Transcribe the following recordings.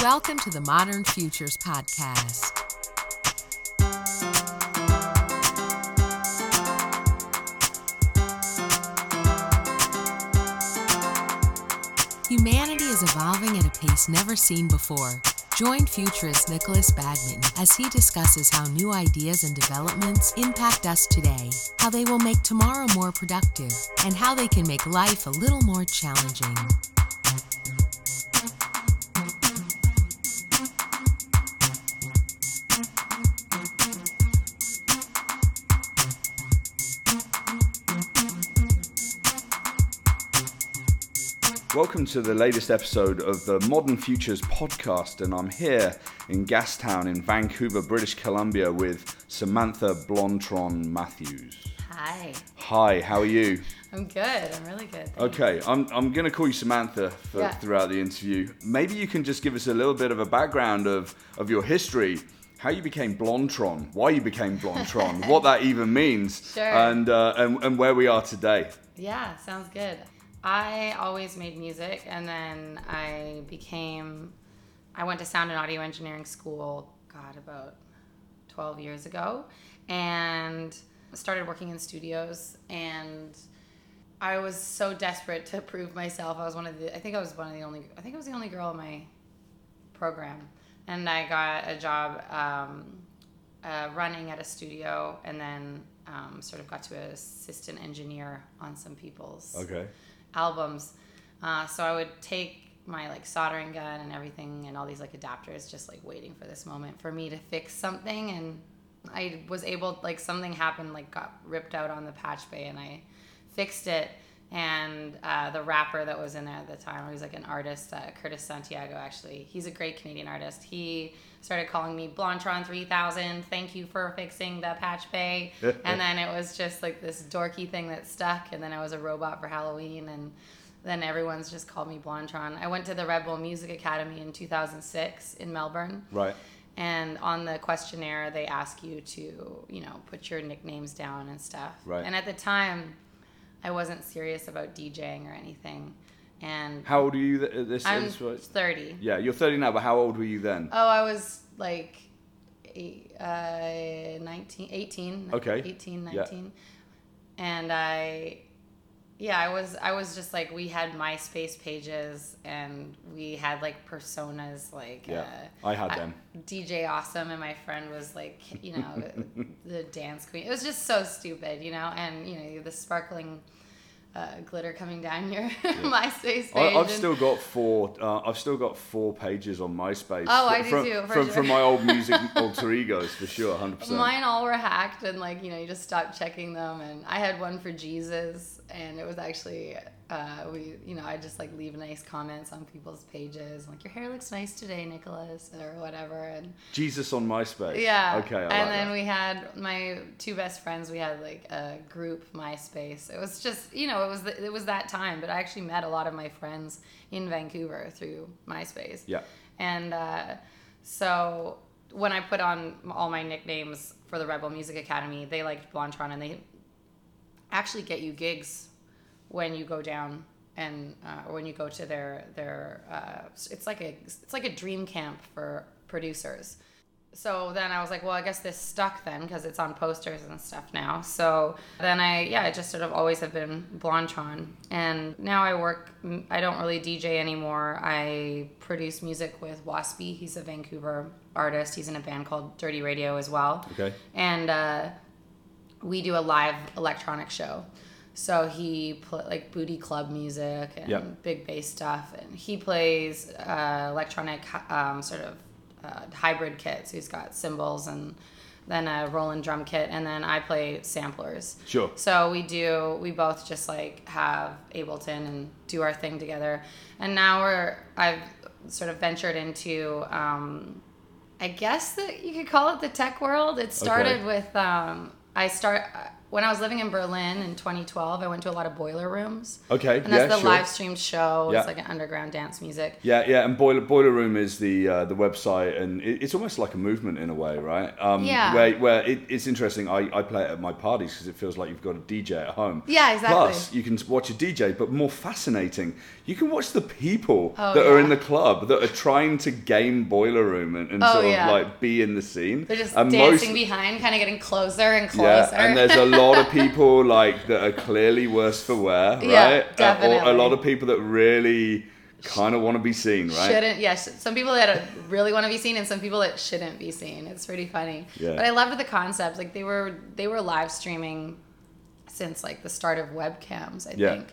Welcome to the Modern Futures Podcast. Humanity is evolving at a pace never seen before. Join futurist Nikolas Badminton as he discusses how new ideas and developments impact us today, how they will make tomorrow more productive, and how they can make life a little more challenging. Welcome to the latest episode of the Modern Futures podcast, and I'm here in Gastown in Vancouver, British Columbia, with Samantha Blondtron Matthews. Hi. Hi, how are you? I'm good. I'm really good. Okay, I'm, I'm going to call you Samantha for, Yeah. throughout the interview. Maybe you can just give us a little bit of a background of, of your history, how you became Blondtron, why you became Blondtron, what that even means, Sure. and, uh, and, and where we are today. Yeah, sounds good. I always made music, and then I became. I went to sound and audio engineering school. God, about 12 years ago, and started working in studios. And I was so desperate to prove myself. I was one of the. I think I was one of the only. I think I was the only girl in my program, and I got a job um, uh, running at a studio, and then um, sort of got to an assistant engineer on some people's Okay. Albums. Uh, so I would take my like soldering gun and everything, and all these like adapters, just like waiting for this moment for me to fix something, and I was able like something happened, like got ripped out on the patch bay, and I fixed it. And uh, the rapper that was in there at the time, he was like an artist, uh, Curtis Santiago. Actually, he's a great Canadian artist. He started calling me Blondtron three thousand. Thank you for fixing the patch bay. and then it was just like this dorky thing that stuck. And then I was a robot for Halloween, and then everyone's just called me Blondtron. I went to the Red Bull Music Academy in two thousand six in Melbourne Right. and on the questionnaire they ask you to you know put your nicknames down and stuff Right. and at the time i wasn't serious about djing or anything and How old are you? th- This i'm is what- 30 Yeah, you're 30 now, but how old were you then? oh i was like eight, uh, 19 18 Okay. 18 Yeah. 19 and i yeah i was i was just like we had myspace pages and we had like personas like Yeah, uh, I had them. DJ Awesome and my friend was like, you know, the dance queen. It was just so stupid, you know, and you know, the sparkling uh, glitter coming down your MySpace page. I, I've and- still got four. Uh, I've still got four pages on MySpace. Oh, I do from, too, from, sure. from my old music alter egos for sure, hundred percent. Mine all were hacked, and like you know, you just stopped checking them. And I had one for Jesus, and it was actually uh, we, you know, I just like leave nice comments on people's pages, like your hair looks nice today, Nikolas, or whatever. And Jesus on MySpace. Yeah. Okay. I and like then that. we had my two best friends. We had like a group MySpace. It was just you know it was the, it was that time. But I actually met a lot of my friends in Vancouver through MySpace. Yeah. And uh, so when I put on all my nicknames for the Red Bull Music Academy, they liked Blondtron, and they actually get you gigs when you go down and uh, or when you go to their their uh, it's like a it's like a dream camp for producers. So then I was like, well, I guess this stuck then because it's on posters and stuff now. So then I, yeah, I just sort of always have been Blondtron. And now I work, I don't really DJ anymore. I produce music with Waspy. He's a Vancouver artist. He's in a band called Dirty Radio as well. Okay. And uh, we do a live electronic show. So he play like booty club music and Yep. big bass stuff, and he plays uh, electronic um, sort of uh, hybrid kits. He's got cymbals and then a Roland drum kit, and then I play samplers. Sure. So we do. We both just like have Ableton and do our thing together. And now we're. I've sort of ventured into. Um, I guess that you could call it the tech world. It started Okay. with. Um, I start. When I was living in Berlin in 2012, I went to a lot of boiler rooms. Okay, And that's yeah, the sure. live streamed show. Yeah. It's like an underground dance music. Yeah, yeah, and Boiler Boiler Room is the uh, the website, and it, it's almost like a movement in a way, right? Um, Yeah. Where, where it, it's interesting. I, I play it at my parties because it feels like you've got a DJ at home. Yeah, exactly. Plus, you can watch a DJ, but more fascinating, you can watch the people Oh, that are in the club that are trying to game Boiler Room and, and Oh, sort yeah. of like be in the scene. They're just And dancing most- behind, kind of getting closer and closer. yeah, and there's a lot of people like that are clearly worse for wear, right? Yeah, Uh, or a lot of people that really kind of want to be seen, right? Shouldn't yes. some people that really want to be seen, and some people that shouldn't be seen. It's pretty funny. Yeah. But I loved the concept. Like they were they were live streaming since like the start of webcams, I Yeah. think,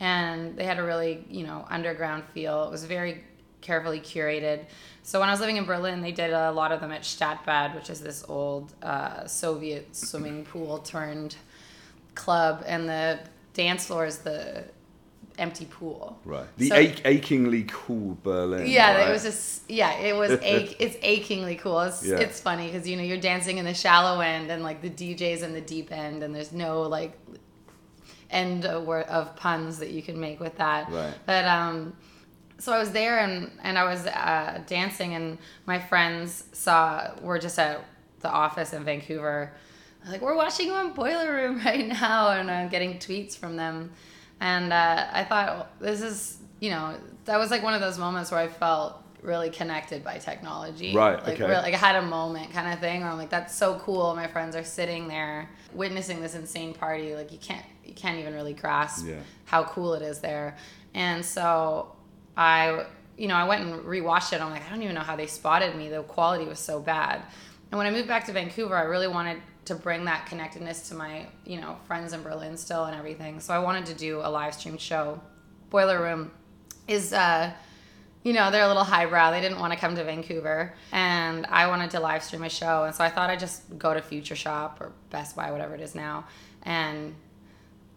and they had a really you know underground feel. It was very carefully curated. So when I was living in Berlin, they did a lot of them at Stattbad, which is this old uh, Soviet swimming pool turned club, and the dance floor is the empty pool. Right. The So- ach- achingly cool Berlin. yeah, right? it was just yeah, it was ach- it's achingly cool. It's Yeah. it's funny because you know you're dancing in the shallow end and like the DJ's in the deep end, and there's no like end of, of puns that you can make with that. Right. But um, so I was there and and I was uh, dancing, and my friends saw we're just at the office in Vancouver. Like we're watching you on Boiler Room right now, and I'm getting tweets from them, and uh, I thought well, this is you know that was like one of those moments where I felt really connected by technology. Right, Like okay. really, like I had a moment kind of thing where I'm like, that's so cool. My friends are sitting there witnessing this insane party. Like you can't you can't even really grasp Yeah. how cool it is there. And so I, you know, I went and rewatched it. I'm like, I don't even know how they spotted me. The quality was so bad. And when I moved back to Vancouver, I really wanted to bring that connectedness to my, you know, friends in Berlin still and everything. So I wanted to do a live stream show. Boiler Room is, uh, you know, they're a little highbrow. They didn't want to come to Vancouver, and I wanted to live stream a show. And so I thought I'd just go to Future Shop or Best Buy, whatever it is now, and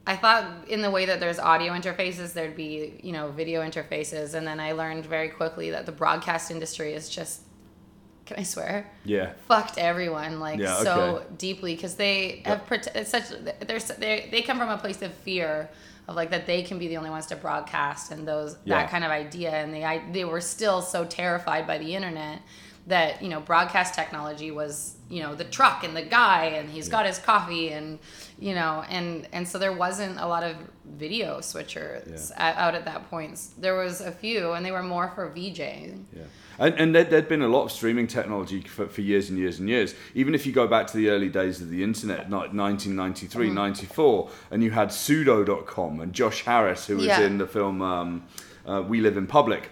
I thought in the way that there's audio interfaces, there'd be, you know, video interfaces. And then I learned very quickly that the broadcast industry is just, can I swear? Yeah. Fucked everyone like Yeah, so okay. deeply because they have prote- it's such they're, they they come from a place of fear of like that they can be the only ones to broadcast and those Yeah. that kind of idea and they I, they were still so terrified by the internet that you know broadcast technology was you know the truck and the guy and he's got his coffee and you know and and so there wasn't a lot of video switchers Yeah. out at that point there was a few and they were more for vj Yeah. And, and there, there'd been a lot of streaming technology for, for years and years and years. Even if you go back to the early days of the internet, like 1993, Mm-hmm. 94, and you had pseudo.com and Josh Harris, who was Yeah. in the film um, uh, We Live in Public.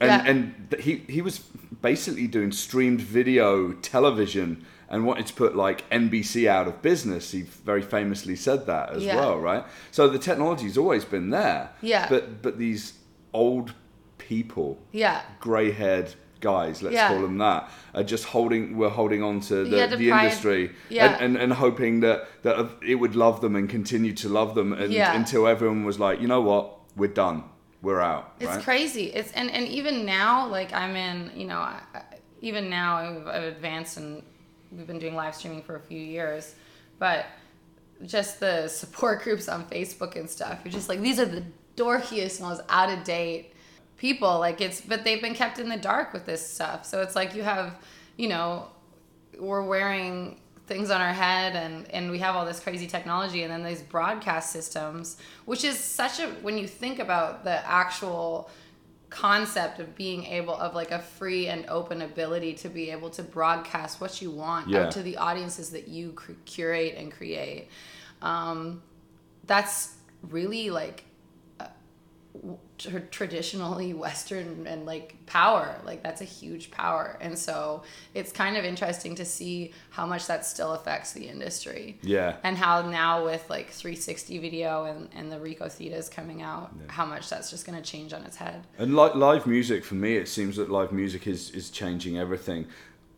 And, Yeah. and he, he was basically doing streamed video television and wanted to put like NBC out of business. He very famously said that as Yeah. well, right? So the technology's always been there. Yeah. But, but these old people yeah grey haired guys, let's Yeah. call them that, are just holding we're holding on to the, had to the industry Yeah. and, and, and hoping that, that it would love them and continue to love them and, Yeah. until everyone was like, you know what, we're done. We're out. It's right? crazy. It's and, and even now, like I'm in, you know, I, even now I've, I've advanced and we've been doing live streaming for a few years, but just the support groups on Facebook and stuff. You're just like these are the dorkiest, most out of date people. Like it's, but they've been kept in the dark with this stuff. So it's like you have, you know, we're wearing things on our head and and we have all this crazy technology and then these broadcast systems which is such a when you think about the actual concept of being able of like a free and open ability to be able to broadcast what you want Yeah. out to the audiences that you cr- curate and create um, that's really like tr- traditionally western and like power like that's a huge power and so it's kind of interesting to see how much that still affects the industry Yeah. and how now with like 360 video and, and the Ricoh Thetas coming out how much that's just going to change on its head And like live music, for me, it seems that live music is, is changing everything.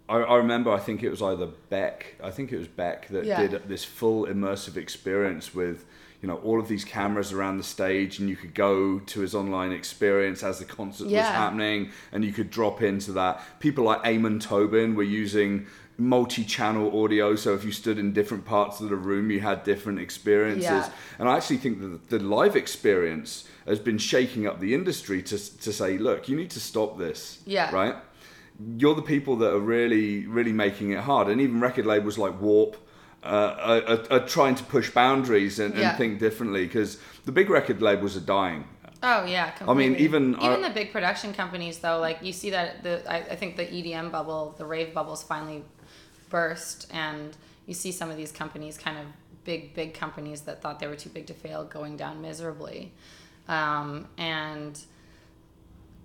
I, I remember, I think it was either Beck, I think it was Beck that Yeah. did this full immersive experience with, you know, all of these cameras around the stage, and you could go to his online experience as the concert was happening, and you could drop into that. People like Amon Tobin were using multi-channel audio so if you stood in different parts of the room you had different experiences Yeah. and i actually think that the live experience has been shaking up the industry to, to say look you need to stop this Yeah. right you're the people that are really really making it hard and even record labels like warp uh, are, are, trying to push boundaries and, Yeah. and think differently because the big record labels are dying Oh yeah, I mean, even even our- the big production companies though, like you see that the I, I think the EDM bubble, the rave bubbles finally burst, and you see some of these companies, kind of big big companies that thought they were too big to fail, going down miserably, um, and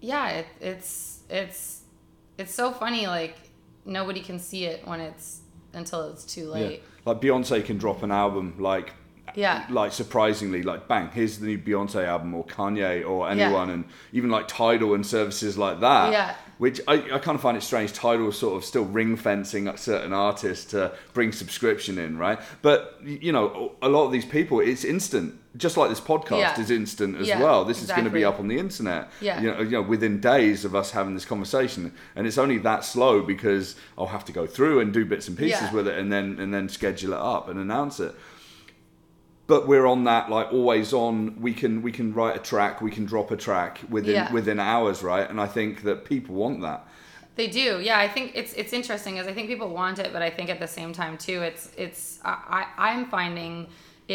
yeah, it, it's it's it's so funny. Like nobody can see it when it's until it's too late. like beyonce can drop an album like Yeah. like surprisingly like bang here's the new beyonce album or kanye or anyone and even like tidal and services like that Yeah. Which I, I kind of find it strange tidal sort of still ring fencing certain artists to bring subscription in right but you know a lot of these people it's instant just like this podcast Yeah. is instant as Yeah, well this is going to be up on the internet Yeah. you know, you know within days of us having this conversation and it's only that slow because i'll have to go through and do bits and pieces Yeah. with it and then and then schedule it up and announce it but we're on that like always on we can we can write a track we can drop a track within Yeah. within hours right and i think that people want that They do, yeah. I think it's it's interesting, as I think people want it, but I think at the same time too, it's it's I I- I'm finding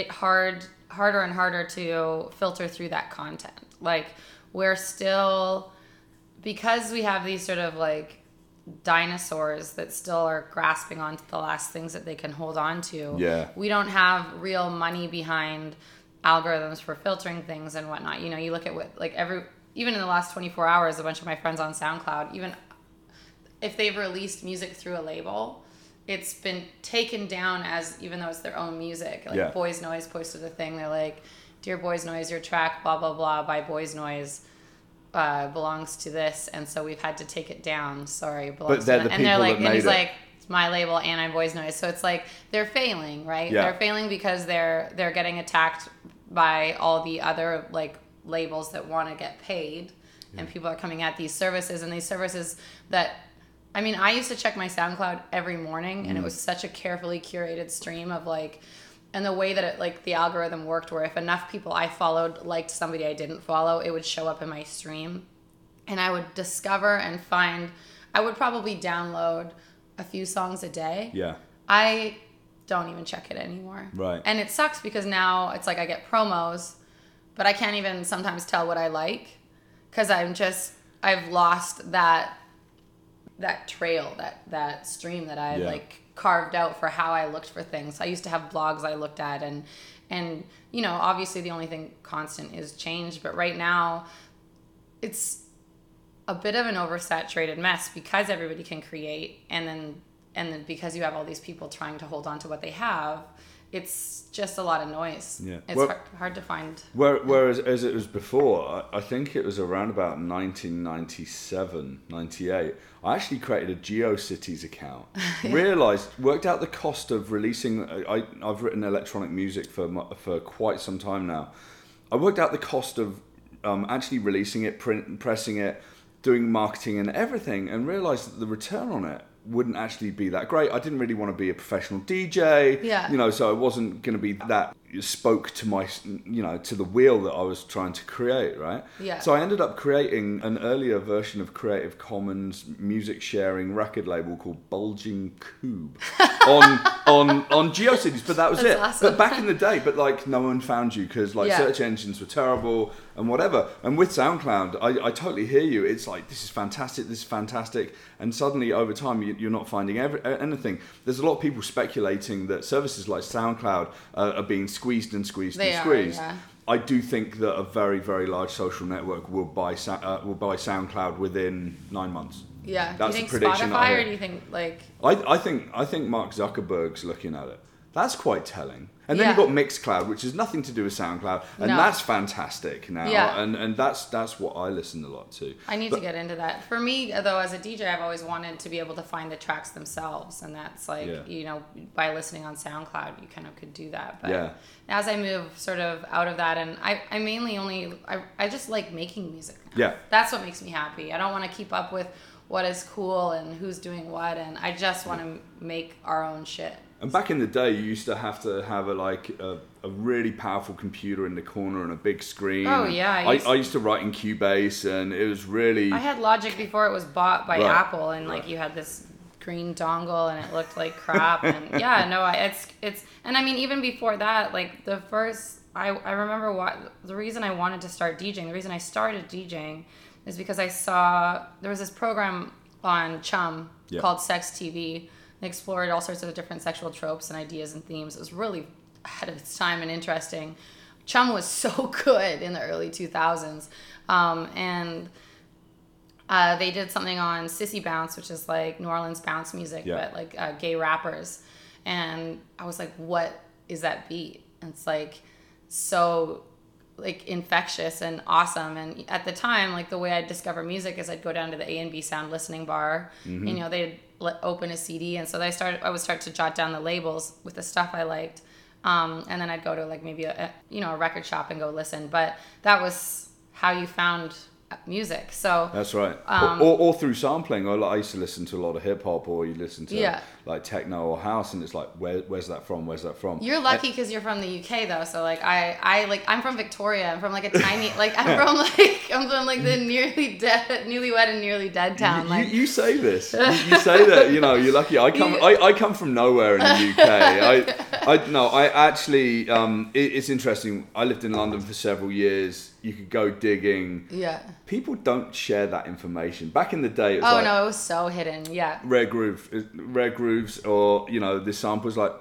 it hard harder and harder to filter through that content. Like we're still because we have these sort of like dinosaurs that still are grasping onto the last things that they can hold on to. Yeah. We don't have real money behind algorithms for filtering things and whatnot. You know, you look at what like every even in the last 24 hours, a bunch of my friends on SoundCloud, even if they've released music through a label, it's been taken down as even though it's their own music. Like Yeah. Boys Noize posted a thing. They're like, "Dear Boys Noize, your track blah blah blah by Boys Noize uh, belongs to this," and so we've had to take it down. Sorry, belongs But they're to the and they're like, and he's it. like, "It's my label and I'm Boys Noize." So it's like they're failing, right? Yeah. They're failing because they're they're getting attacked by all the other like labels that want to get paid and people are coming at these services and these services that I mean, I used to check my SoundCloud every morning and it was such a carefully curated stream of like and the way that it like the algorithm worked where if enough people I followed liked somebody I didn't follow, it would show up in my stream and I would discover and find I would probably download a few songs a day. yeah I don't even check it anymore. Right. And it sucks because now it's like I get promos, but I can't even sometimes tell what I like because I'm just I've lost that that trail that that stream that I Yeah. like carved out for how I looked for things. I used to have blogs I looked at and and you know obviously the only thing constant is change, but right now it's a bit of an oversaturated mess because everybody can create and then and then because you have all these people trying to hold on to what they have it's just a lot of noise Yeah. it's Well- hard, hard to find Where, whereas as it was before, I, think it was around about 1997, 98, I actually created a GeoCities account. Realized, worked out the cost of releasing. I, I've written electronic music for for quite some time now. I worked out the cost of um, actually releasing it, print, pressing it, doing marketing and everything, and realized that the return on it wouldn't actually be that great. I didn't really want to be a professional DJ. Yeah. You know, so I wasn't going to be that spoke to my, you know, to the wheel that I was trying to create, right? Yeah. So I ended up creating an earlier version of Creative Commons music sharing record label called Bulging Cube on on on GeoCities, but that was That's it. awesome. But back in the day, but like no one found you because like Yeah. search engines were terrible and whatever. And with SoundCloud, I, I totally hear you. It's like this is fantastic, this is fantastic, and suddenly over time you, you're not finding every, anything. There's a lot of people speculating that services like SoundCloud uh, are being squeezed and squeezed They and are, squeezed. yeah. I do think that a very very large social network will buy uh, will buy SoundCloud within nine months. yeah That's do you think spotify or do you think like I, I think I think Mark Zuckerberg's looking at it. That's quite telling. And then Yeah. you've got Mixcloud, which has nothing to do with SoundCloud, and No. that's fantastic now. Yeah. And and that's that's what I listen a lot to. I need But- to get into that. For me, though, as a DJ, I've always wanted to be able to find the tracks themselves, and that's like Yeah. you know by listening on SoundCloud, you kind of could do that. But Yeah. as I move sort of out of that, and I, I mainly only I, I just like making music. Now. Yeah. that's what makes me happy. I don't want to keep up with what is cool and who's doing what, and I just want to make our own shit. And back in the day, you used to have to have a like a, a really powerful computer in the corner and a big screen. Oh, yeah, I I, used- I used to write in Cubase, and it was really I had Logic before it was bought by Right. Apple, and like Right. you had this green dongle, and it looked like crap. and yeah, no, I, it's it's, and I mean even before that, like the first, I I remember what the reason I wanted to start DJing, the reason I started DJing, is because I saw there was this program on Chum Yeah. called Sex TV. Explored all sorts of different sexual tropes and ideas and themes. It was really ahead of its time and interesting. Chum was so good in the early 2000s. Um, and uh, they did something on Sissy Bounce, which is like New Orleans bounce music, Yeah. but like uh, gay rappers. And I was like, what is that beat? And it's like so like infectious and awesome. And at the time, like the way I'd discover music is I'd go down to the A and B Sound listening bar. Mm-hmm. You know, they'd open a CD, and so I started. I would start to jot down the labels with the stuff I liked. Um, and then I'd go to like maybe a, you know a record shop and go listen. But that was how you found music. So That's right. Um, or, or, or through sampling. I, like, I used to listen to a lot of hip hop, or you listen to Yeah. like techno or house, and it's like, where, where's that from? Where's that from? You're lucky because you're from the UK though, so like I, I like I'm from Victoria. I'm from like a tiny like I'm from like I'm from like the nearly dead, newlywed and nearly dead town. You, Like you, you say this. You, you say that. You know, you're lucky. I come. I, I come from nowhere in the UK. I, I no. I actually. Um, it, it's interesting. I lived in London for several years. You could go digging. yeah. People don't share that information. Back in the day, it was Oh like no, it was so hidden. Yeah. rare groove, rare grooves, or you know, this sample is like,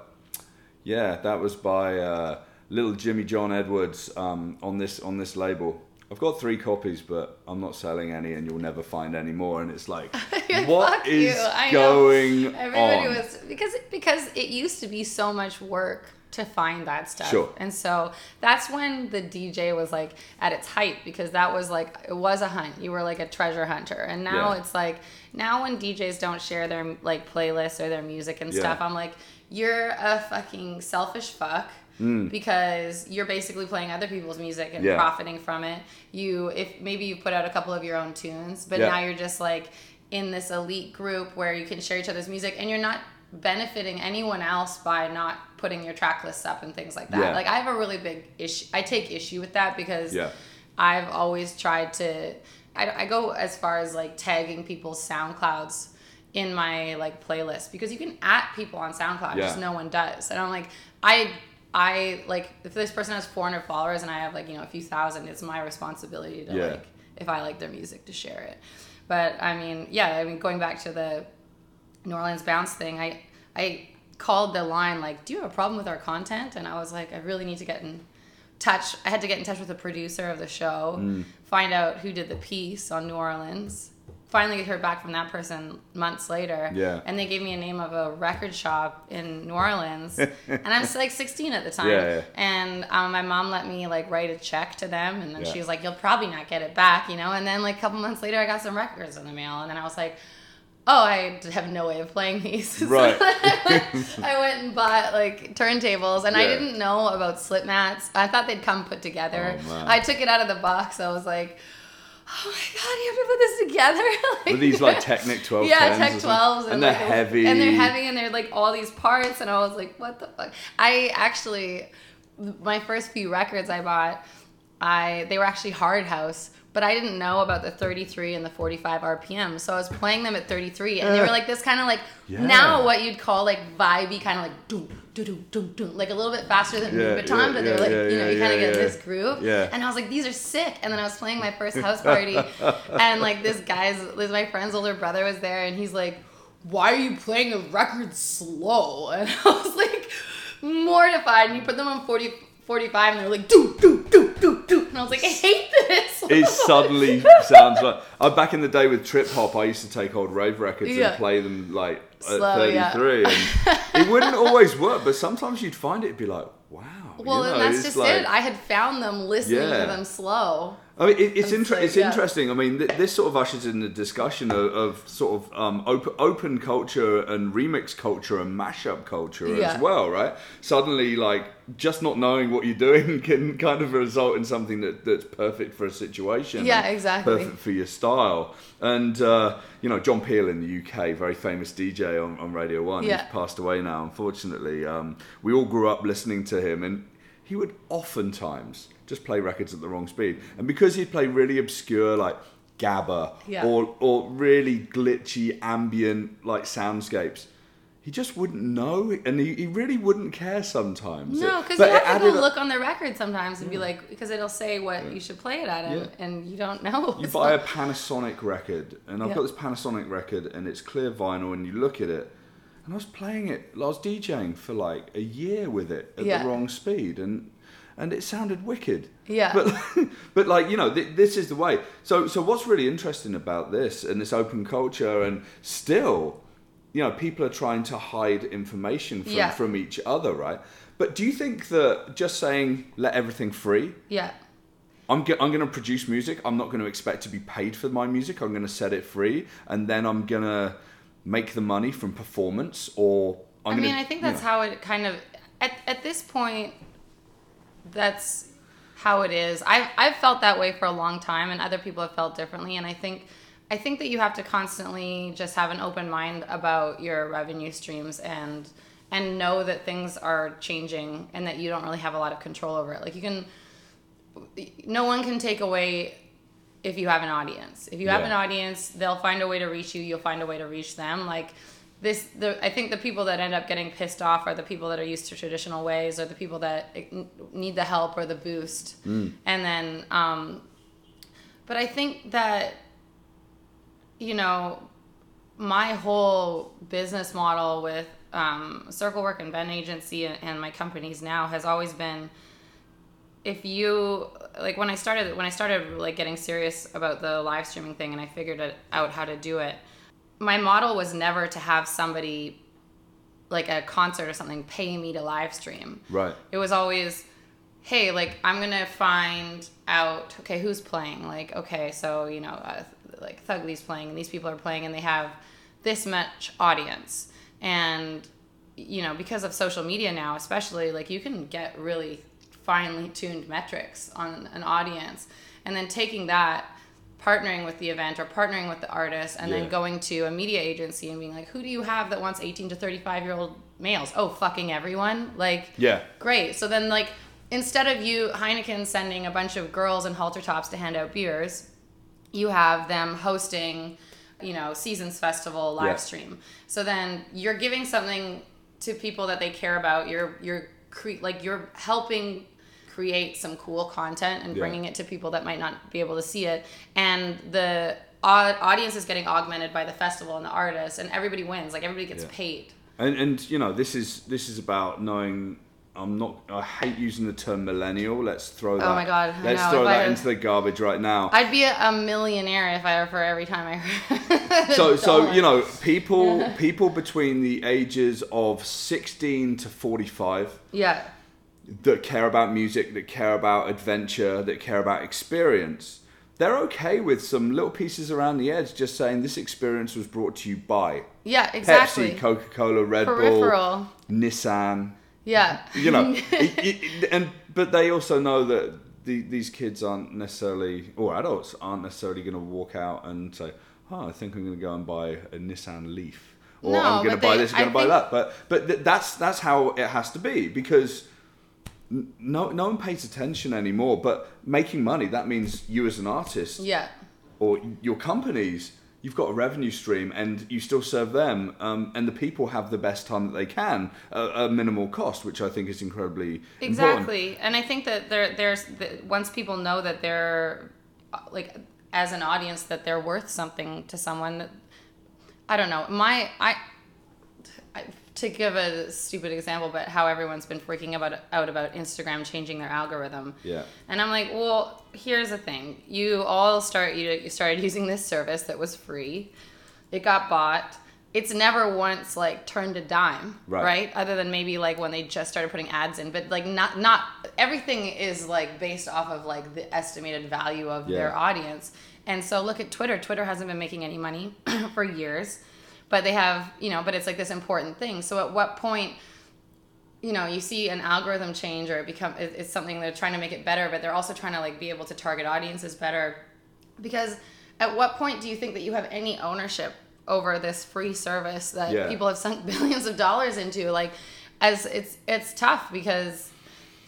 yeah, that was by uh, little Jimmy John Edwards um, on this on this label. I've got three copies, but I'm not selling any, and you'll never find any more. And it's like, what is you, I know. going Everybody on? was because because it used to be so much work to find that stuff. Sure. And so that's when the DJ was like at its height because that was like it was a hunt. You were like a treasure hunter. And now Yeah. it's like now when DJs don't share their like playlists or their music and Yeah. stuff, I'm like you're a fucking selfish fuck. Because you're basically playing other people's music and Mm. Yeah. profiting from it. You, if maybe you put out a couple of your own tunes, but Yeah. now you're just like in this elite group where you can share each other's music and you're not benefiting anyone else by not putting your track lists up and things like that. Yeah. Like I have a really big issue. I take issue with that because Yeah. I've always tried to. I, I go as far as like tagging people's SoundClouds in my like playlist because you can at people on SoundCloud, yeah. just no one does. And I'm like, I I like if this person has 400 followers and I have like you know a few thousand, it's my responsibility to Yeah. like if I like their music to share it. But I mean, yeah, I mean going back to the New Orleans bounce thing, I I called the line like, "Do you have a problem with our content?" And I was like, "I really need to get in touch. I had to get in touch with the producer of the show, Mm. find out who did the piece on New Orleans. Finally, get heard back from that person months later. Yeah. And they gave me a name of a record shop in New Orleans, and I'm like 16 at the time. Yeah, yeah. And um, my mom let me like write a check to them, and then Yeah. she was like, "You'll probably not get it back," you know. And then like a couple months later, I got some records in the mail, and then I was like. Oh, I have no way of playing these. So Right. I went and bought like turntables, and I didn't know about slip mats. I thought they'd come put together. Oh. I took it out of the box. I was like, "Oh my god, you have to put this together!" Were these like Technic 12 yeah, Tech something? 12s, and they're like, heavy, and they're heavy, and they're like all these parts, and I was like, "What the fuck?" I actually, my first few records I bought, I they were actually hard house. But I didn't know about the 33 and the 45 RPM, so I was playing them at 33, and they were uh. like this kind of like Yeah. now what you'd call like vibey, kind of like doom, doom, doom, doom, doom, like a little bit faster than Yeah, Baton, yeah, but they're like you know you kind of get this groove. And I was like, these are sick. And then I was playing my first house party, and like this guy's, this my friend's older brother was there, and he's like, "Why are you playing the record slow?" And I was like, mortified. And you put them on 40, 45, and they're like, "Do do do do do," and I was like, "I hate this." it suddenly sounds like uh, back in the day with trip hop i used to take old rave records Yeah. and play them like Slow, at yeah. 33 and it wouldn't always work but sometimes you'd find it would be like wow well, you know, and that's just like- it. I had found them listening Yeah. to them slow. I mean, it, it's inter- like, it's yeah. interesting. I mean, th- this sort of ushers in the discussion of, of sort of um, open, open culture and remix culture and mashup culture Yeah. as well, right? Suddenly, like just not knowing what you're doing can kind of result in something that, that's perfect for a situation. Yeah, exactly. Perfect for your style. And uh, you know, John Peel in the UK, very famous DJ on, on Radio One. Yeah. He's passed away now, unfortunately. Um, we all grew up listening to him, and he would oftentimes just play records at the wrong speed. And because he'd play really obscure, like gabba Yeah. or or really glitchy ambient like soundscapes. He just wouldn't know, and he, he really wouldn't care sometimes. No, because you have to go look on the record sometimes and be like, because it'll say what you should play it at, and, Yeah. and you don't know. You buy a Panasonic record, and I've Yeah. got this Panasonic record, and it's clear vinyl, and you look at it, and I was playing it, I was DJing for like a year with it at Yeah. the wrong speed, and and it sounded wicked. Yeah. But but like you know, th- this is the way. So so what's really interesting about this and this open culture, and still, you know, people are trying to hide information from Yeah. from each other, right? But do you think that just saying let everything free yeah. I'm, I'm going to produce music. I'm not going to expect to be paid for my music. I'm going to set it free, and then I'm going to make the money from performance. Or I'm I gonna, mean, I think you that's know. how it kind of at at this point. That's how it is. I've I've felt that way for a long time, and other people have felt differently. And I think I think that you have to constantly just have an open mind about your revenue streams and and know that things are changing and that you don't really have a lot of control over it. Like you can, no one can take away if you have an audience. If you have Yeah. an audience, they'll find a way to reach you. You'll find a way to reach them. Like this, the I think the people that end up getting pissed off are the people that are used to traditional ways, or the people that need the help or the boost. And then, um, but I think that you know my whole business model with um, Circle Work and Ven Agency and, and my companies now has always been if you like when I started when I started like getting serious about the live streaming thing and I figured it out how to do it, my model was never to have somebody like a concert or something pay me to live stream. Right. It was always, hey, like I'm gonna find out okay who's playing. Like okay, so you know, uh, like Thugli's playing and these people are playing and they have this much audience. And you know because of social media now especially like you can get really finely tuned metrics on an audience. And then taking that partnering with the event or partnering with the artist and Yeah. then going to a media agency and being like who do you have that wants 18 to 35 year old males? Oh fucking everyone. Like Yeah. great. So then like instead of you heineken sending a bunch of girls in halter tops to hand out beers you have them hosting you know seasons festival live Yeah. stream so then you're giving something to people that they care about you're you're cre- like you're helping create some cool content and Yeah. bringing it to people that might not be able to see it and the audience is getting augmented by the festival and the artists and everybody wins like everybody gets Yeah. paid And and you know this is this is about knowing. I'm not. I hate using the term millennial. Let's throw oh that. Oh my God, I Let's know. throw If I that had- into the garbage right now. i'd be a, millionaire if i for every time i heard so so you know people people between the ages of 16 to 45 yeah that care about music, that care about adventure, that care about experience, they're okay with some little pieces around the edge just saying this experience was brought to you by yeah exactly Pepsi, Coca Cola, Red peripheral Bull, Nissan. Yeah You know, it- it- and but they also know that the, these kids aren't necessarily, or adults aren't necessarily going to walk out and say, "Oh, I think I'm going to go and buy a Nissan Leaf." Or No, I'm going to buy this, I'm going to buy that, but but th- that's that's how it has to be because n- no no one pays attention anymore. But making money that means you as an artist yeah or your companies, you've got a revenue stream and you still serve them, um, and the people have the best time that they can at a minimal cost, which I think is incredibly important. exactly and i think that there there's that once people know that they're uh, like as an audience that they're worth something to someone i don't know my i I- to give a stupid example, but how everyone's been freaking about out about Instagram changing their algorithm. Yeah. And I'm like, well, here's the thing: you all start you, you started using this service that was free. It got bought. It's never once like turned a dime, Right. right? Other than maybe like when they just started putting ads in, but like not not everything is like based off of like the estimated value of Yeah. their audience. And so look at Twitter. Twitter hasn't been making any money for years, but they have, you know, but it's like this important thing. So at what point you know you see an algorithm change or it become it's something they're trying to make it better but they're also trying to like be able to target audiences better because at what point do you think that you have any ownership over this free service that Yeah. people have sunk billions of dollars into like as it's it's tough because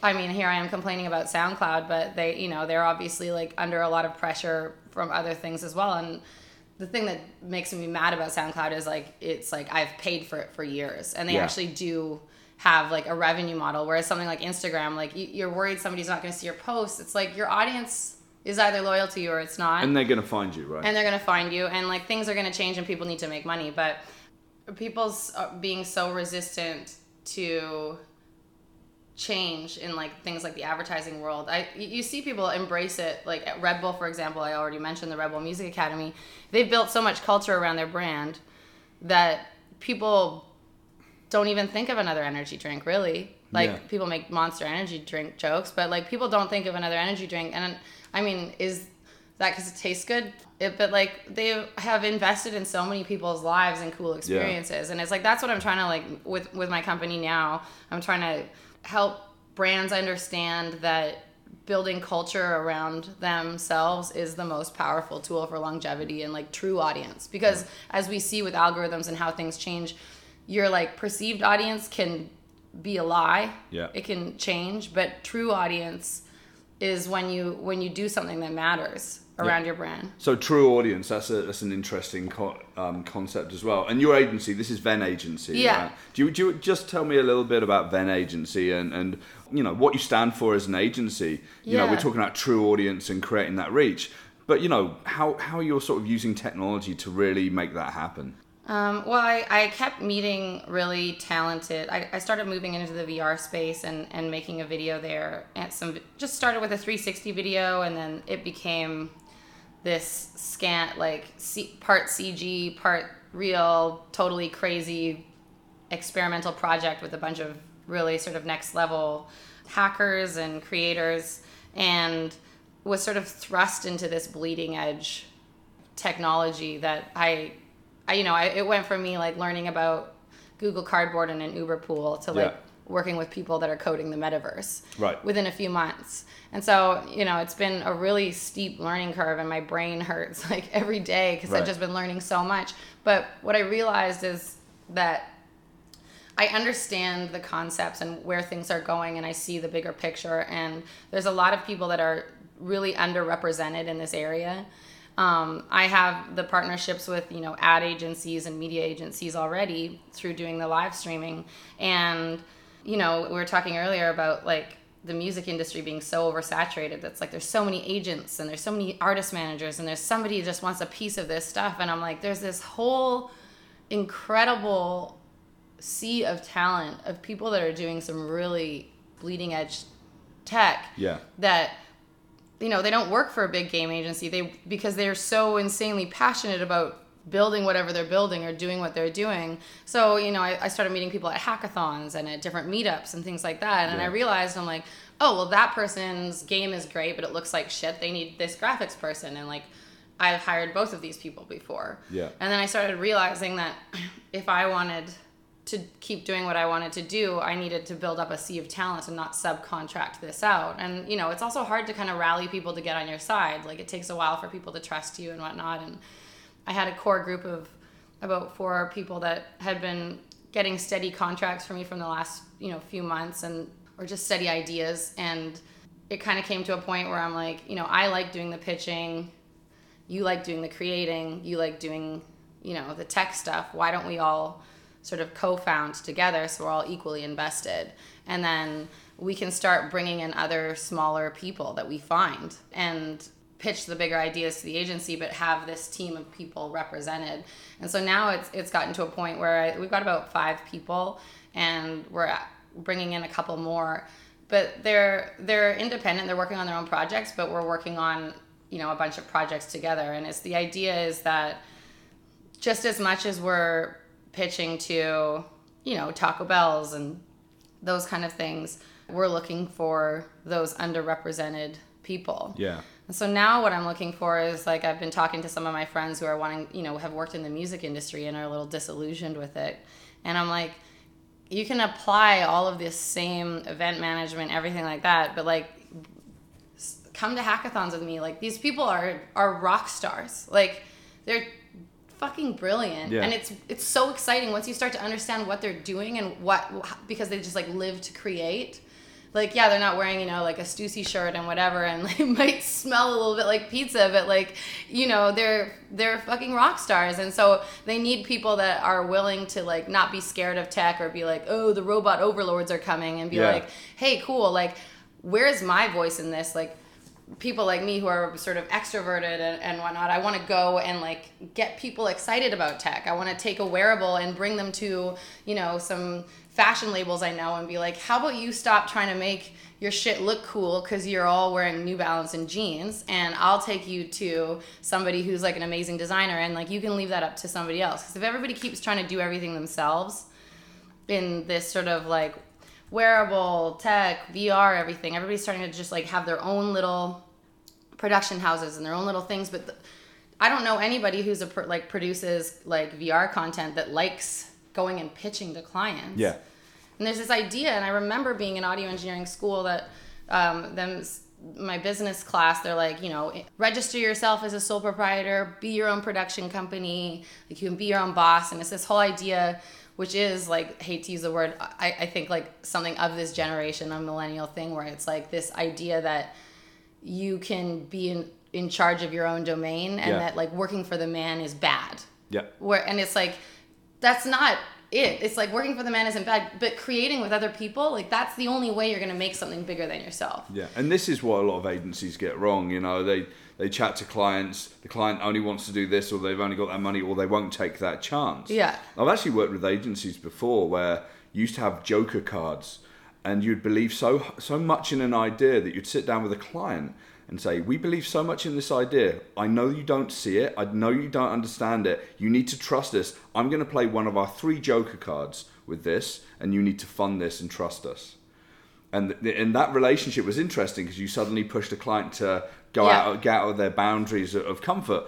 I mean, here I am complaining about SoundCloud, but they, you know, they're obviously like under a lot of pressure from other things as well. And the thing that makes me mad about SoundCloud is like it's like I've paid for it for years, and they Yeah. actually do have like a revenue model. Whereas something like Instagram, like you- you're worried somebody's not going to see your posts. It's like your audience is either loyal to you or it's not And they're going to find you, right? and they're gonna find you and like things are gonna change and people need to make money but people's uh, being so resistant to change in like things like the advertising world. I you see people embrace it. Like at red bull for example i already mentioned the red bull music academy. They've built so much culture around their brand that people don't even think of another energy drink really. Like Yeah. people make monster energy drink jokes but like people don't think of another energy drink. And i mean is that because it tastes good? It, but like they have invested in so many people's lives and cool experiences. And it's like that's what i'm trying to like with with my company now. I'm trying to help brands understand that building culture around themselves is the most powerful tool for longevity and like true audience. Because as we see with algorithms and how things change your like perceived audience can be a lie. Yeah. it can change but true audience is when you when you do something that matters around your brand So true audience, that's a, that's an interesting co- um, concept as well. And your agency, this is Ven Agency. Yeah. right? Do you, do you just tell me a little bit about Ven Agency and, and you know what you stand for as an agency? You know, we're talking about true audience and creating that reach. But you know how how are you're sort of using technology to really make that happen. Um, well, I, I kept meeting really talented. I, I started moving into the VR space and, and making a video there. And some just started with a 360 video, and then it became this scant like C, part CG, part real, totally crazy experimental project with a bunch of really sort of next level hackers and creators, and was sort of thrust into this bleeding edge technology that I, I you know, I, it went from me like learning about Google Cardboard and an Uber pool to like Yeah. Working with people that are coding the metaverse Right. within a few months. And so, you know, it's been a really steep learning curve and my brain hurts like every day because Right. I've just been learning so much. But what I realized is that I understand the concepts and where things are going, and I see the bigger picture. And there's a lot of people that are really underrepresented in this area. Um, I have the partnerships with you know ad agencies and media agencies already through doing the live streaming, and you know we were talking earlier about like the music industry being so oversaturated. That's like there's so many agents and there's so many artist managers and there's somebody who just wants a piece of this stuff, and I'm like there's this whole incredible sea of talent of people that are doing some really bleeding edge tech Yeah. that you know they don't work for a big game agency they because they're so insanely passionate about building whatever they're building or doing what they're doing so you know i, I started meeting people at hackathons and at different meetups and things like that and i realized i'm like oh well that person's game is great but it looks like shit they need this graphics person and like i've hired both of these people before Yeah. and then I started realizing that if I wanted to keep doing what I wanted to do, I needed to build up a sea of talent and not subcontract this out. And, you know, it's also hard to kind of rally people to get on your side. Like, it takes a while for people to trust you and whatnot. And I had a core group of about four people that had been getting steady contracts for me from the last, you know, few months and, or just steady ideas. And it kind of came to a point where I'm like, you know, I like doing the pitching you like doing the creating, you like doing, you know, the tech stuff. Why don't we all sort of co-found together so we're all equally invested? And then we can start bringing in other smaller people that we find and pitch the bigger ideas to the agency but have this team of people represented. And so now it's it's gotten to a point where I, we've got about 5 people and we're bringing in a couple more but they're they're independent they're working on their own projects but we're working on you know a bunch of projects together and it's the idea is that just as much as we're pitching to you know taco bells and those kind of things we're looking for those underrepresented people Yeah. So now what I'm looking for is like I've been talking to some of my friends who are wanting, you know, have worked in the music industry and are a little disillusioned with it. And I'm like, you can apply all of this same event management, everything like that, but like come to hackathons with me. Like these people are are rock stars. Like they're fucking brilliant Yeah. and it's it's so exciting once you start to understand what they're doing and what because they just like live to create like yeah they're not wearing you know like a Stussy shirt and whatever and like might smell a little bit like pizza but like you know they're they're fucking rock stars. And so they need people that are willing to like not be scared of tech or be like oh the robot overlords are coming and be Yeah. like hey cool like where's my voice in this? Like people like me who are sort of extroverted and, and whatnot i want to go and like get people excited about tech. I want to take a wearable and bring them to you know some fashion labels i know and be like how about you stop trying to make your shit look cool because you're all wearing new balance and jeans and i'll take you to somebody who's like an amazing designer and like you can leave that up to somebody else because if everybody keeps trying to do everything themselves in this sort of like wearable tech vr everything everybody's starting to just like have their own little production houses and their own little things but the, i don't know anybody who's a like produces like vr content that likes going and pitching to clients Yeah. And there's this idea, and I remember being in audio engineering school that um, them my business class, they're like, you know, register yourself as a sole proprietor, be your own production company, like you can be your own boss, and it's this whole idea, which is like, hate to use the word, I, I think like something of this generation, a millennial thing, where it's like this idea that you can be in in charge of your own domain, and Yeah. that like working for the man is bad Yeah. where and it's like that's not it it's like working for the man isn't bad but creating with other people like that's the only way you're going to make something bigger than yourself Yeah, and this is what a lot of agencies get wrong. You know, they they chat to clients. The client only wants to do this, or they've only got that money, or they won't take that chance. Yeah. I've actually worked with agencies before where you used to have joker cards, and you'd believe so so much in an idea that you'd sit down with a client and say, "We believe so much in this idea. I know you don't see it. I know you don't understand it. You need to trust us. I'm going to play one of our three joker cards with this, and you need to fund this and trust us." and th- and that relationship was interesting because you suddenly pushed a client to go Yeah. out get out of their boundaries of- of comfort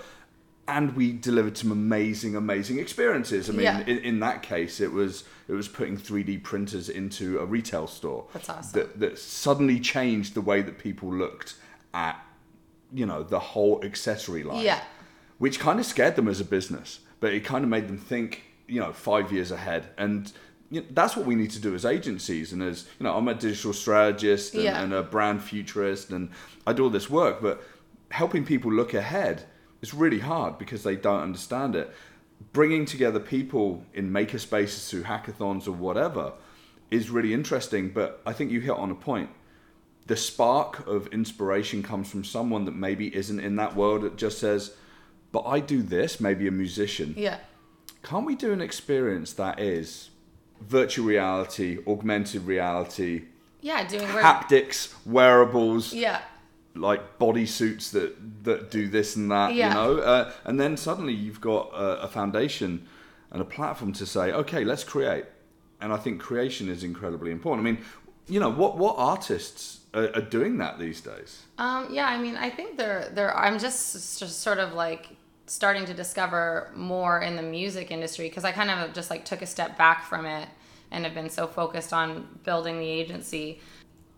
and we delivered some amazing amazing experiences i mean Yeah. in, in that case it was it was putting 3d printers into a retail store That's awesome. that, that suddenly changed the way that people looked at you know the whole accessory line Yeah. which kind of scared them as a business, but it kind of made them think, you know, five years ahead. And you know, that's what we need to do as agencies. And as you know, I'm a digital strategist and, Yeah. and a brand futurist, and I do all this work. But helping people look ahead is really hard because they don't understand it. Bringing together people in maker spaces through hackathons or whatever is really interesting. But I think you hit on a point the spark of inspiration comes from someone that maybe isn't in that world that just says, but I do this, maybe a musician. yeah Can't we do an experience that is virtual reality, augmented reality, yeah doing haptics, wearables, yeah like bodysuits that that do this and that, Yeah. you know? Uh, and then suddenly you've got a, a foundation and a platform to say, okay, let's create. And I think creation is incredibly important. I mean, you know, what what artists are, are doing that these days? Um, yeah, I mean, I think there, there. I'm just, just sort of like starting to discover more in the music industry because I kind of just like took a step back from it and have been so focused on building the agency.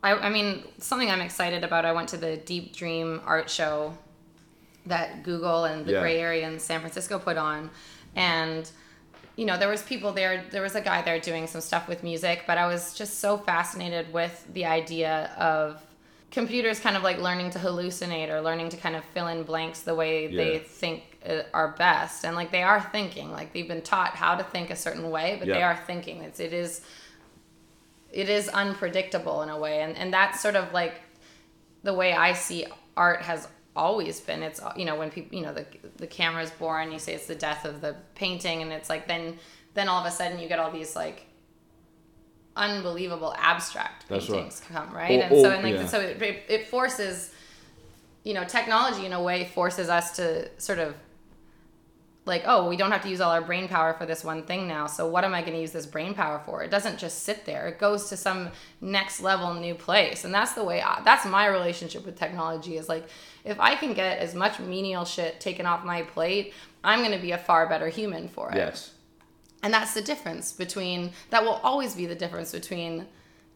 I, I mean, something I'm excited about. I went to the Deep Dream art show that Google and the Yeah. Gray Area in San Francisco put on, and you know there was people there. There was a guy there doing some stuff with music, but I was just so fascinated with the idea of computers kind of like learning to hallucinate or learning to kind of fill in blanks the way they think uh, are best. And like they are thinking like they've been taught how to think a certain way but they are thinking. It's it is it is unpredictable in a way. And and that's sort of like the way I see art has always been. It's you know when people you know the the camera's born, you say it's the death of the painting, and it's like then then all of a sudden you get all these like unbelievable abstract That's right. paintings come right, Or- and so or- and like yeah. so it, it, it forces you know technology in a way forces us to sort of like oh we don't have to use all our brain power for this one thing now so what am i going to use this brain power for? It doesn't just sit there. It goes to some next level new place. And that's the way I, that's my relationship with technology is like if i can get as much menial shit taken off my plate i'm going to be a far better human for it. Yes. and that's the difference between that will always be the difference between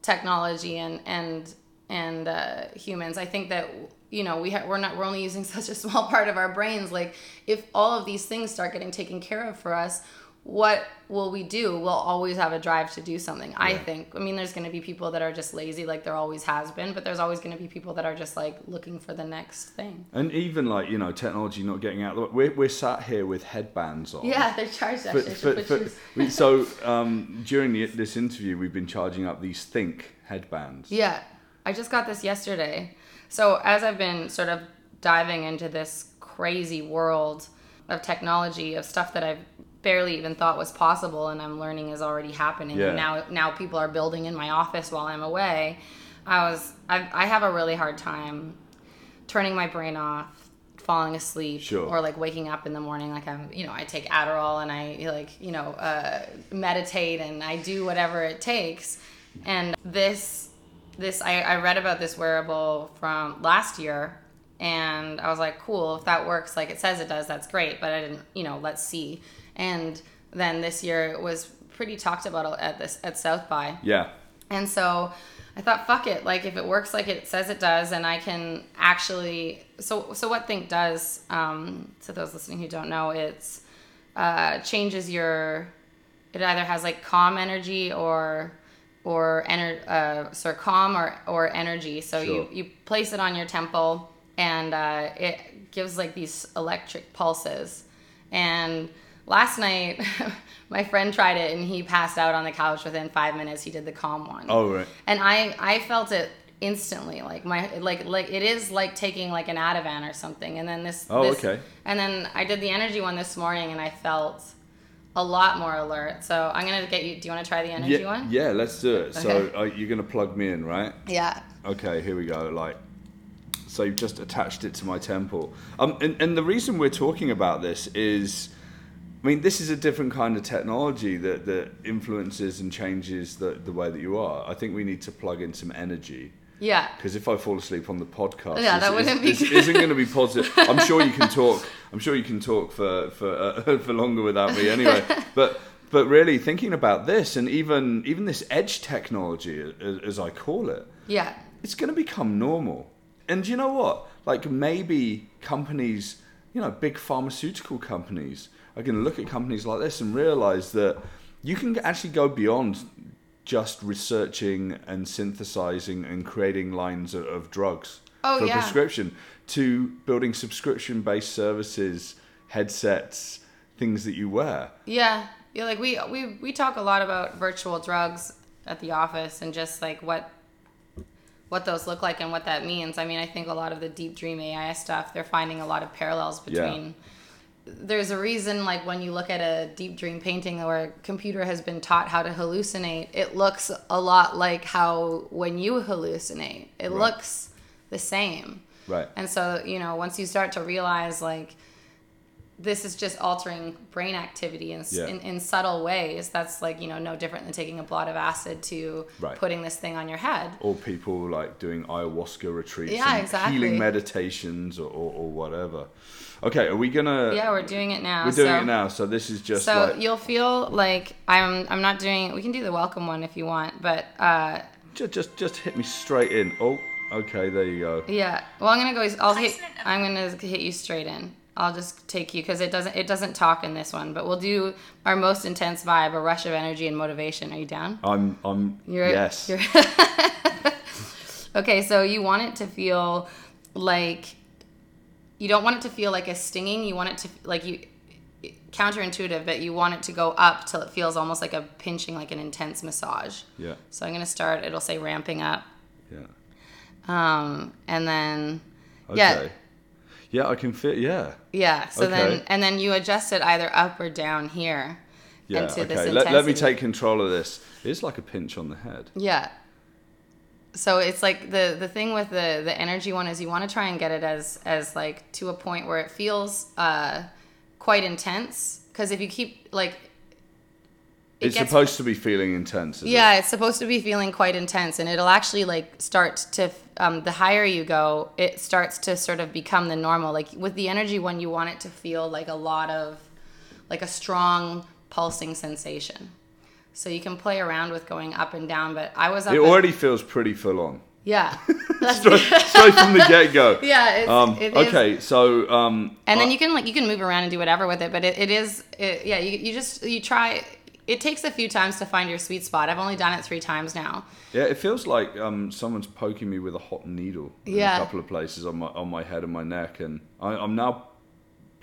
technology and and and uh, humans. I think that you know we ha- we're not we're only using such a small part of our brains. Like if all of these things start getting taken care of for us, what will we do? We'll always have a drive to do something. I think. I mean, there's going to be people that are just lazy, like there always has been, but there's always going to be people that are just like looking for the next thing. And even like you know, technology not getting out. way. We're we're sat here with headbands on. Yeah, they're charged actually. I for, for, so um, during the, this interview, we've been charging up these Thync headbands. Yeah, I just got this yesterday. So as I've been sort of diving into this crazy world of technology, of stuff that I've barely even thought was possible, and I'm learning is already happening. Yeah. Now, now people are building in my office while I'm away. I was, I, I have a really hard time turning my brain off falling asleep Sure. or like waking up in the morning like i'm you know i take adderall and i like you know uh, meditate and i do whatever it takes and this this I, I read about this wearable from last year and i was like cool if that works like it says it does that's great but i didn't you know let's see and then this year it was pretty talked about at this at south by Yeah. and so I thought, fuck it. Like if it works like it says it does, and I can actually. So so what Thync does, um, to those listening who don't know, it's uh, changes your. It either has like calm energy or or ener- uh, calm or or energy. So Sure. you you place it on your temple, and uh, it gives like these electric pulses. And last night, my friend tried it, and he passed out on the couch within five minutes. He did the calm one Oh right. and I I felt it instantly like my like like it is like taking like an Ativan or something and then this Oh, this- okay. and then I did the energy one this morning and I felt a lot more alert so I'm gonna get you do you want to try the energy Yeah, one yeah, let's do it. So uh, you're gonna plug me in, right? yeah Okay, here we go. Like, so you've just attached it to my temple. Um, and, and the reason we're talking about this is, I mean, this is a different kind of technology that, that influences and changes the, the way that you are. I think we need to plug in some energy. Yeah Because if I fall asleep on the podcast, Yeah, that wouldn't be isn't going to be positive. I'm sure you can talk. I'm sure you can talk for for uh, for longer without me anyway. But but really thinking about this and even even this edge technology, as, as I call it, yeah it's going to become normal. And you know what? Like maybe companies, you know, big pharmaceutical companies are going to look at companies like this and realize that you can actually go beyond just researching and synthesizing and creating lines of, of drugs Oh, for yeah. prescription to building subscription based services, headsets, things that you wear. yeah yeah like we we we talk a lot about virtual drugs at the office and just like what what those look like and what that means. I mean, I think a lot of the deep dream AI stuff, they're finding a lot of parallels Yeah. There's a reason, like when you look at a deep dream painting where a computer has been taught how to hallucinate, it looks a lot like how when you hallucinate, it Right. looks the same. Right. And so, you know, once you start to realize like this is just altering brain activity in, Yeah. in, in subtle ways, that's like, you know, no different than taking a blot of acid to Right. putting this thing on your head. or people like doing ayahuasca retreats Yeah, exactly. healing meditations or, or, or whatever. Okay, are we gonna? Yeah, we're doing it now. we're doing so, it now. So this is just So like you'll feel like I'm I'm not doing we can do the welcome one if you want, but uh just, just just hit me straight in. Oh, okay, there you go. yeah. Well, I'm going to go I'll hit. I'm going to hit you straight in. I'll just take you cuz it doesn't it doesn't talk in this one, but we'll do our most intense vibe, a rush of energy and motivation. Are you down? I'm I'm You're, yes. you're- okay, so you want it to feel like you don't want it to feel like a stinging. You want it to like you counterintuitive, but you want it to go up till it feels almost like a pinching, like an intense massage. yeah, So I'm gonna start. It'll say ramping up, yeah. um, and then Okay. yeah, Yeah, I can fit. Yeah, yeah. So Okay. then and then you adjust it either up or down here. yeah. into this okay, let, let me take control of this. It's like a pinch on the head. Yeah. So it's like the the thing with the the energy one is you want to try and get it as as like to a point where it feels uh quite intense because if you keep like it it's gets- supposed to be feeling intense. Yeah It? it's supposed to be feeling quite intense and it'll actually like start to um, the higher you go it starts to sort of become the normal like with the energy one you want it to feel like a lot of like a strong pulsing sensation. So you can play around with going up and down, but I was up. It already feels pretty full on. yeah. Straight, straight from the get go. yeah. It's, Um, it is- okay, so um, and then uh, you can like you can move around and do whatever with it but it, it is it, yeah you, you just you try it takes a few times to find your sweet spot i've only done it three times now yeah, it feels like um, someone's poking me with a hot needle in Yeah. a couple of places on my on my head and my neck, and I, I'm now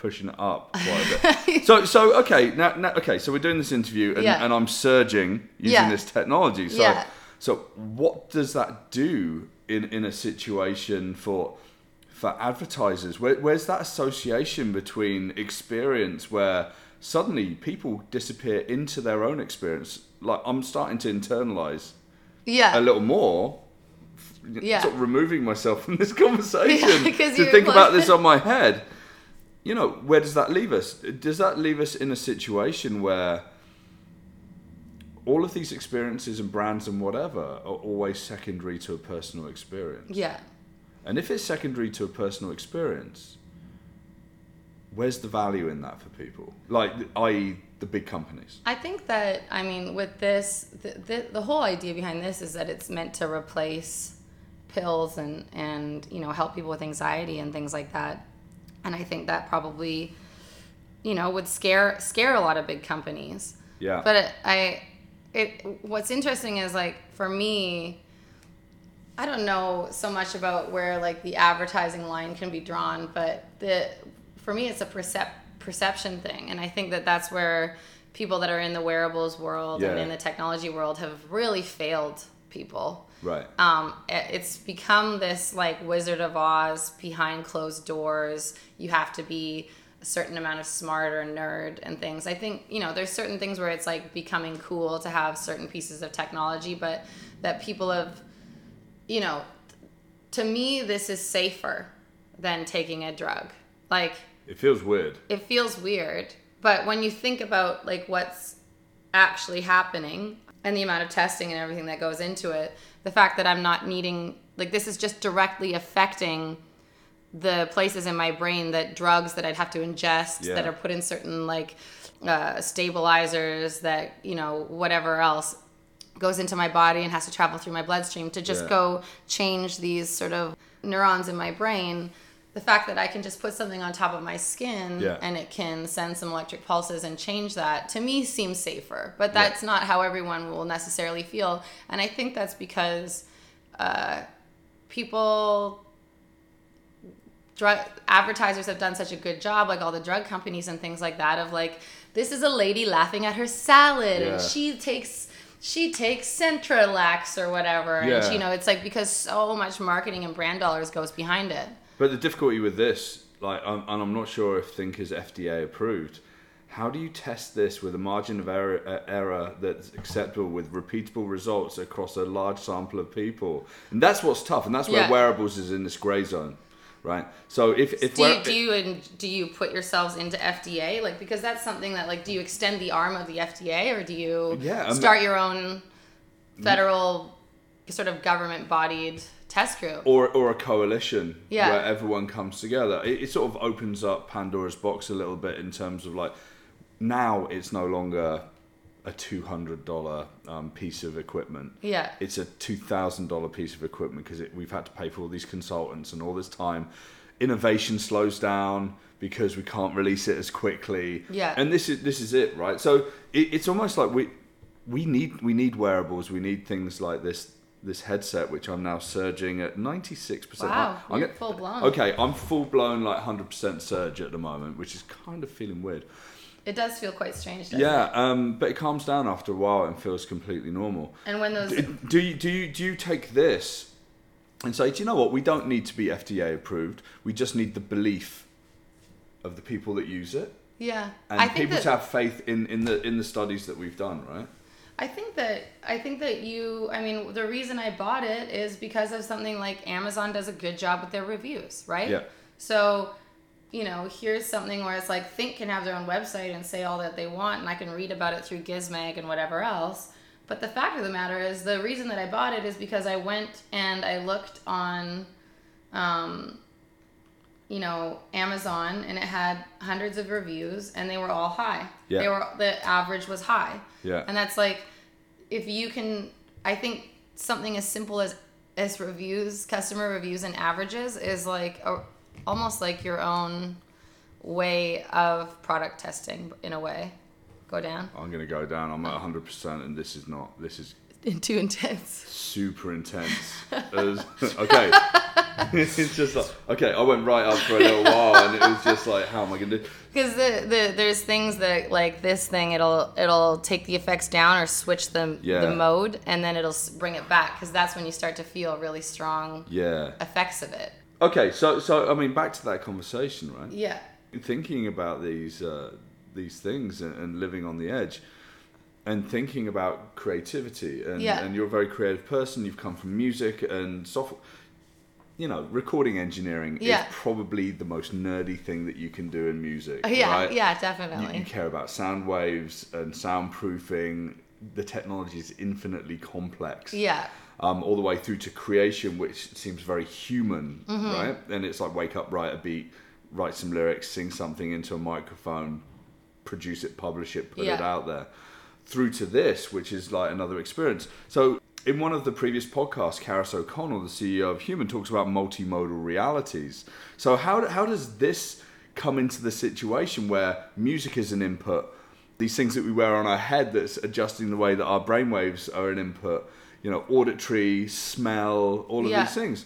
pushing it up quite a bit. so so okay now, now okay so we're doing this interview and, Yeah. and I'm surging using Yeah. this technology. So Yeah. so what does that do in in a situation for for advertisers? Where, where's that association between experience where suddenly people disappear into their own experience? Like I'm starting to internalize yeah a little more. Yeah. Sort of removing myself from this conversation because to think about this on my head. You know, where does that leave us? Does that leave us in a situation where all of these experiences and brands and whatever are always secondary to a personal experience? yeah And if it's secondary to a personal experience, where's the value in that for people? Like, i.e., the big companies. i think that i mean with this the, the, the whole idea behind this is that it's meant to replace pills and and you know help people with anxiety and things like that and i think that probably you know would scare scare a lot of big companies. Yeah. But it, I, it what's interesting is like for me, I don't know so much about where like the advertising line can be drawn, but the for me it's a percep perception thing, and I think that that's where people that are in the wearables world and in the technology world have really failed people right. um, it's become this like Wizard of Oz behind closed doors. You have to be a certain amount of smart or nerd and things. I think you know there's certain things where it's like becoming cool to have certain pieces of technology, but that people have, you know, to me this is safer than taking a drug. Like It feels weird. it feels weird but when you think about like what's actually happening and the amount of testing and everything that goes into it the fact that i'm not needing like this is just directly affecting the places in my brain that drugs that i'd have to ingest Yeah. that are put in certain like uh, stabilizers that you know whatever else goes into my body and has to travel through my bloodstream to just Yeah. go change these sort of neurons in my brain the fact that i can just put something on top of my skin Yeah. and it can send some electric pulses and change that to me seems safer but that's not how everyone will necessarily feel and i think that's because uh, people drug advertisers have done such a good job like all the drug companies and things like that of like this is a lady laughing at her salad Yeah. and she takes she takes Centralax or whatever and Yeah. you know it's like because so much marketing and brand dollars goes behind it But the difficulty with this, like, I'm, and I'm not sure if Thync is FDA approved. How do you test this with a margin of error, uh, error that's acceptable with repeatable results across a large sample of people? And that's what's tough, and that's where Yeah. wearables is in this grey zone, right? So if if do you, do you and do you put yourselves into FDA like because that's something that like do you extend the arm of the FDA or do you Yeah, start your own federal sort of government bodied test group or or a coalition Yeah. where everyone comes together. It, it sort of opens up Pandora's box a little bit in terms of like now it's no longer a two hundred dollar um, piece of equipment. Yeah. it's a two thousand dollar piece of equipment because we've had to pay for all these consultants and all this time. Innovation slows down because we can't release it as quickly. Yeah. and this is this is it, right? So it, it's almost like we we need we need wearables. We need things like this this headset, which I'm now surging at ninety six percent. Wow, I'm you're get- full blown. Okay, I'm full blown like hundred percent surge at the moment, which is kind of feeling weird. it does feel quite strange doesn't Yeah, um, but it calms down after a while and feels completely normal. and when those Do, do you do you do you take this and say, do you know what? We don't need to be FDA approved. We just need the belief of the people that use it, yeah and I people that to have faith in, in the in the studies that we've done, right? I think that I think that you I mean the reason I bought it is because of something like Amazon does a good job with their reviews, right? Yeah. So, you know, here's something where it's like Thync can have their own website and say all that they want and I can read about it through Gizmag and whatever else. But the fact of the matter is the reason that I bought it is because I went and I looked on um you know Amazon and it had hundreds of reviews and they were all high. Yeah. They were the average was high. Yeah. And that's like if you can I think something as simple as as reviews, customer reviews and averages is like a, almost like your own way of product testing in a way. Go down. I'm gonna go down. I'm at 100, percent and this is not. This is Too intense. super intense. As- okay, it's just like okay. I went right up for a little while, and it was just like, how am I gonna do? Because the, the there's things that like this thing it'll it'll take the effects down or switch the Yeah. the mode and then it'll bring it back because that's when you start to feel really strong Yeah. effects of it. Okay, so so I mean, back to that conversation, right? Yeah. thinking about these uh, these things and, and living on the edge and thinking about creativity and, Yeah. and you're a very creative person you've come from music and software you know recording engineering Yeah. is probably the most nerdy thing that you can do in music Yeah. right? Yeah. Definitely. you care about sound waves and soundproofing the technology is infinitely complex yeah. um, all the way through to creation, which seems very human, Mm-hmm. right? And it's like wake up, write a beat, write some lyrics, sing something into a microphone, produce it, publish it, put it out there. Through to this, which is like another experience. So, in one of the previous podcasts, Karis O'Connell, the CEO of Human, talks about multimodal realities. So, how, how does this come into the situation where music is an input? These things that we wear on our head that's adjusting the way that our brainwaves are an input, you know, auditory, smell, all of Yeah. these things.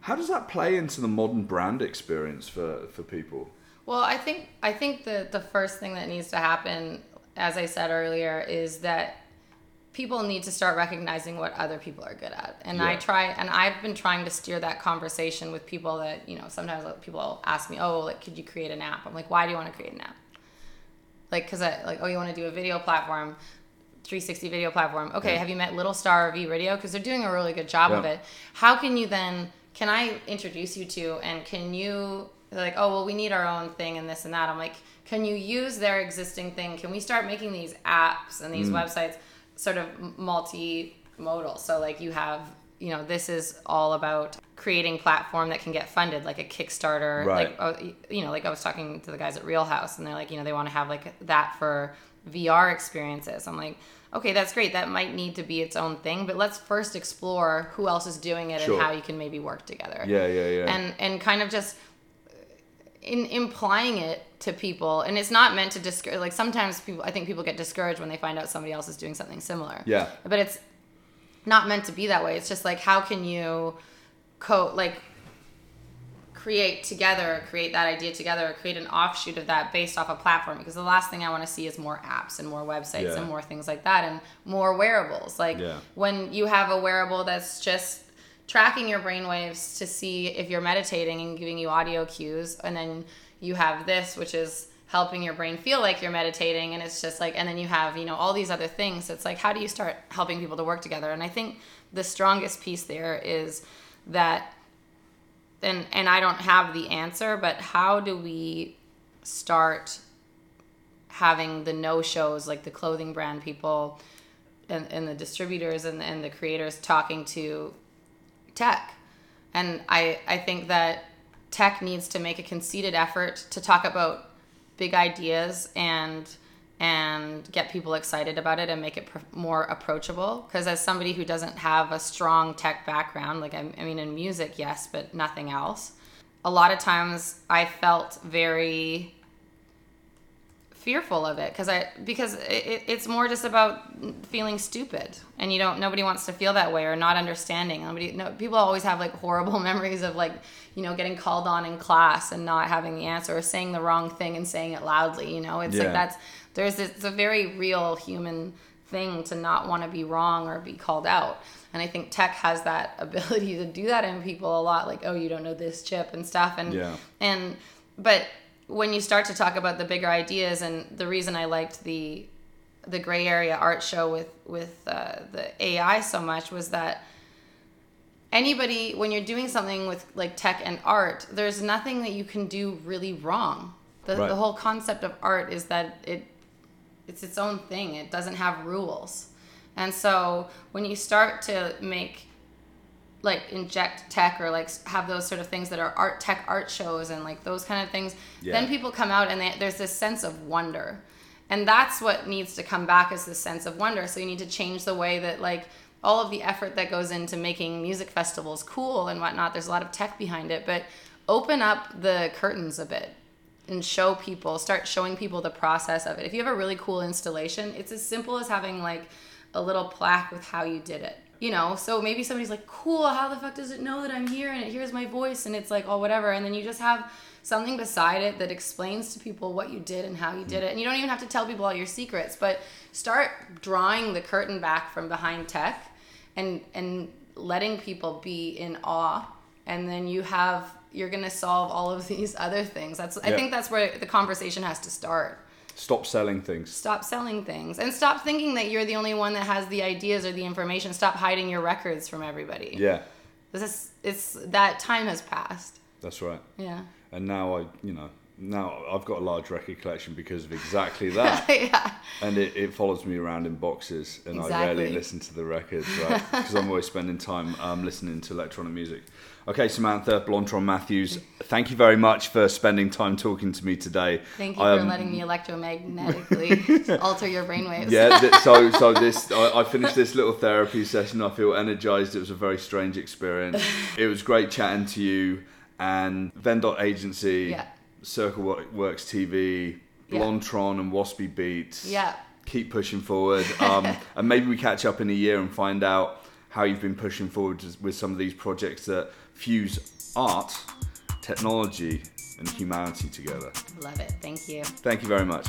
How does that play into the modern brand experience for, for people? Well, I think I think the the first thing that needs to happen, as I said earlier, is that people need to start recognizing what other people are good at. And I try and I've been trying to steer that conversation with people that, you know, sometimes people ask me, "Oh, like could you create an app?" I'm like, "Why do you want to create an app?" Like cuz I like, "Oh, you want to do a video platform?" 360 video platform. Okay, Yeah. have you met Littlstar V Radio? Because they're doing a really good job of it. How can you then? Can I introduce you to? And can you they're like, oh well, we need our own thing and this and that. I'm like, can you use their existing thing? Can we start making these apps and Mm. these websites sort of multimodal? So like you have, you know, this is all about creating platform that can get funded, like a Kickstarter. Right. Like oh, you know, like I was talking to the guys at Real House, and they're like, you know, they want to have like that for VR experiences. I'm like, okay, that's great. That might need to be its own thing, but let's first explore who else is doing it Sure. and how you can maybe work together. Yeah, yeah, yeah. And and kind of just uh, in implying it to people, and it's not meant to discourage. Like sometimes people, I think people get discouraged when they find out somebody else is doing something similar. Yeah. But it's not meant to be that way. It's just like how can you co like create together, create that idea together, create an offshoot of that based off a platform. Because the last thing I want to see is more apps and more websites Yeah. and more things like that and more wearables. Like Yeah. when you have a wearable that's just tracking your brainwaves to see if you're meditating and giving you audio cues, and then you have this, which is helping your brain feel like you're meditating and it's just like and then you have you know all these other things it's like how do you start helping people to work together and i think the strongest piece there is that and and I don't have the answer, but how do we start having the no shows like the clothing brand people and, and the distributors and, and the creators talking to tech? And I I think that tech needs to make a conceited effort to talk about big ideas and and get people excited about it and make it pr- more approachable. Because as somebody who doesn't have a strong tech background like I, I mean in music yes but nothing else. A lot of times i felt very fearful of it because i because it, it's more just about feeling stupid and you don't nobody wants to feel that way or not understanding nobody no people always have like horrible memories of like you know getting called on in class and not having the answer or saying the wrong thing and saying it loudly you know it's Yeah. like that's there's this, it's a very real human thing to not want to be wrong or be called out and i think tech has that ability to do that in people a lot like oh you don't know this chip and stuff and Yeah. and but when you start to talk about the bigger ideas and the reason i liked the the gray area art show with with uh, the ai so much was that anybody when you're doing something with like tech and art there's nothing that you can do really wrong. The, Right. the whole concept of art is that it it's its own thing. It doesn't have rules. And so when you start to make like inject tech or like have those sort of things that are art tech art shows and like those kind of things Yeah. then people come out and they, there's this sense of wonder. And that's what needs to come back is this sense of wonder. So you need to change the way that like all of the effort that goes into making music festivals cool and whatnot there's a lot of tech behind it but open up the curtains a bit and show people start showing people the process of it. If you have a really cool installation it's as simple as having like a little plaque with how you did it you know so maybe somebody's like cool how the fuck does it know that i'm here and it hears my voice? And it's like oh whatever. And then you just have something beside it that explains to people what you did and how you did it. And you don't even have to tell people all your secrets but start drawing the curtain back from behind tech and and letting people be in awe. And then you have you're going to solve all of these other things. That's i think that's where the conversation has to start Stop selling things. stop selling things and stop thinking that you're the only one that has the ideas or the information stop hiding your records from everybody Yeah, this is it's that time has passed that's right. yeah And now I, you know, now I've got a large record collection because of exactly that. yeah and it, it follows me around in boxes, and I rarely listen to the records, right? Because I'm always spending time um, listening to electronic music. Okay, Samantha Blondtron Matthews, thank you very much for spending time talking to me today. thank you for Um, letting me electromagnetically alter your brainwaves Yeah, th- so so this I, I finished this little therapy session. I feel energized. It was a very strange experience. It was great chatting to you and Vendot Agency, Yeah. Circle Works TV, Yeah. Blondtron and Waspy Beats. yeah keep pushing forward. Um, and maybe we catch up in a year and find out how you've been pushing forward with some of these projects that fuse art, technology, and humanity together. love it thank you Thank you very much.